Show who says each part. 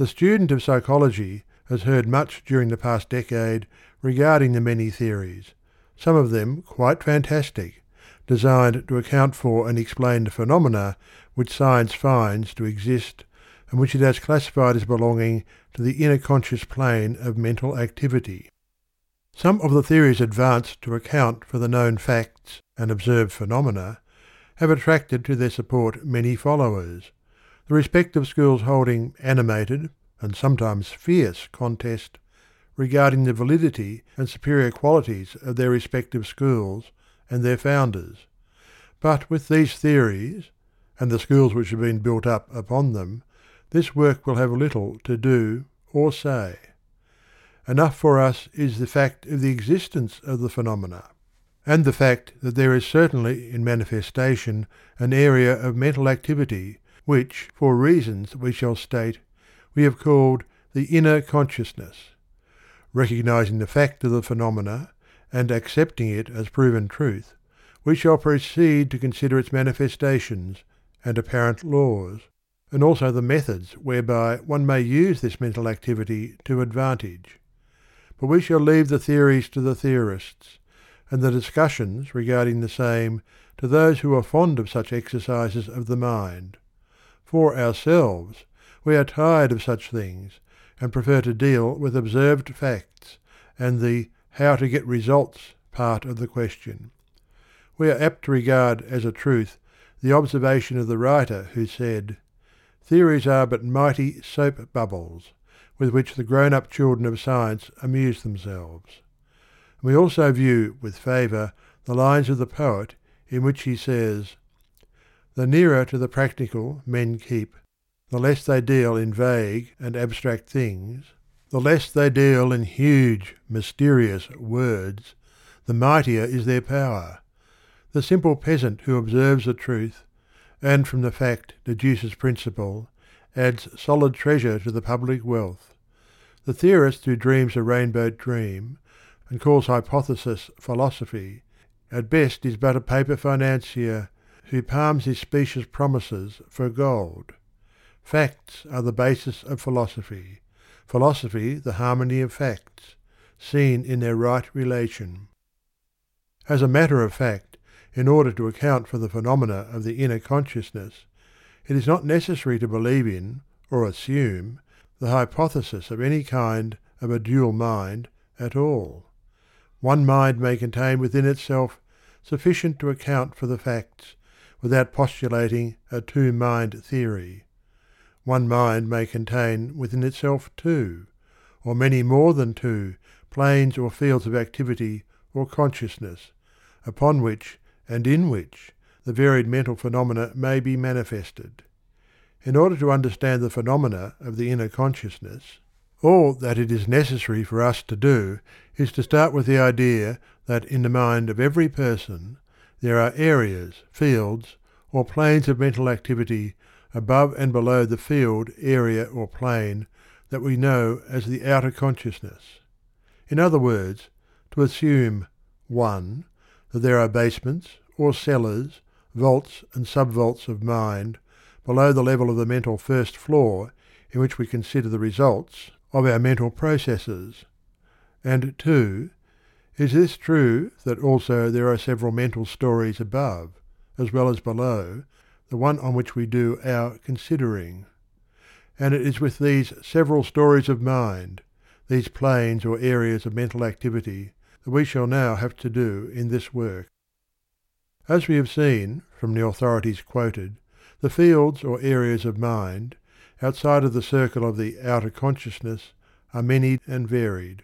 Speaker 1: The student of psychology has heard much during the past decade regarding the many theories, some of them quite fantastic, designed to account for and explain the phenomena which science finds to exist and which it has classified as belonging to the inner conscious plane of mental activity. Some of the theories advanced to account for the known facts and observed phenomena have attracted to their support many followers, the respective schools holding animated and sometimes fierce contest regarding the validity and superior qualities of their respective schools and their founders. But with these theories, and the schools which have been built up upon them, this work will have little to do or say. Enough for us is the fact of the existence of the phenomena, and the fact that there is certainly in manifestation an area of mental activity which, for reasons that we shall state, we have called the inner consciousness. Recognizing the fact of the phenomena, and accepting it as proven truth, we shall proceed to consider its manifestations and apparent laws, and also the methods whereby one may use this mental activity to advantage. But we shall leave the theories to the theorists, and the discussions regarding the same to those who are fond of such exercises of the mind. For ourselves, we are tired of such things, and prefer to deal with observed facts and the how to get results part of the question. We are apt to regard as a truth the observation of the writer who said, Theories are but mighty soap bubbles with which the grown up children of science amuse themselves. And we also view with favour the lines of the poet in which he says, The nearer to the practical men keep, the less they deal in vague and abstract things, the less they deal in huge, mysterious words, the mightier is their power. The simple peasant who observes the truth, and from the fact deduces principle, adds solid treasure to the public wealth. The theorist who dreams a rainbow dream, and calls hypothesis philosophy, at best is but a paper financier who palms his specious promises for gold. Facts are the basis of philosophy, philosophy the harmony of facts, seen in their right relation. As a matter of fact, in order to account for the phenomena of the inner consciousness, it is not necessary to believe in, or assume, the hypothesis of any kind of a dual mind at all. One mind may contain within itself sufficient to account for the facts without postulating a two mind theory. One mind may contain within itself two, or many more than two, planes or fields of activity or consciousness, upon which and in which the varied mental phenomena may be manifested. In order to understand the phenomena of the inner consciousness, all that it is necessary for us to do is to start with the idea that in the mind of every person there are areas, fields, or planes of mental activity above and below the field, area, or plane that we know as the outer consciousness. In other words, to assume 1. That there are basements, or cellars, vaults and subvaults of mind below the level of the mental first floor in which we consider the results of our mental processes. And 2. Is this true that also there are several mental stories above, as well as below, the one on which we do our considering. And it is with these several stories of mind, these planes or areas of mental activity, that we shall now have to do in this work. As we have seen from the authorities quoted, the fields or areas of mind, outside of the circle of the outer consciousness, are many and varied.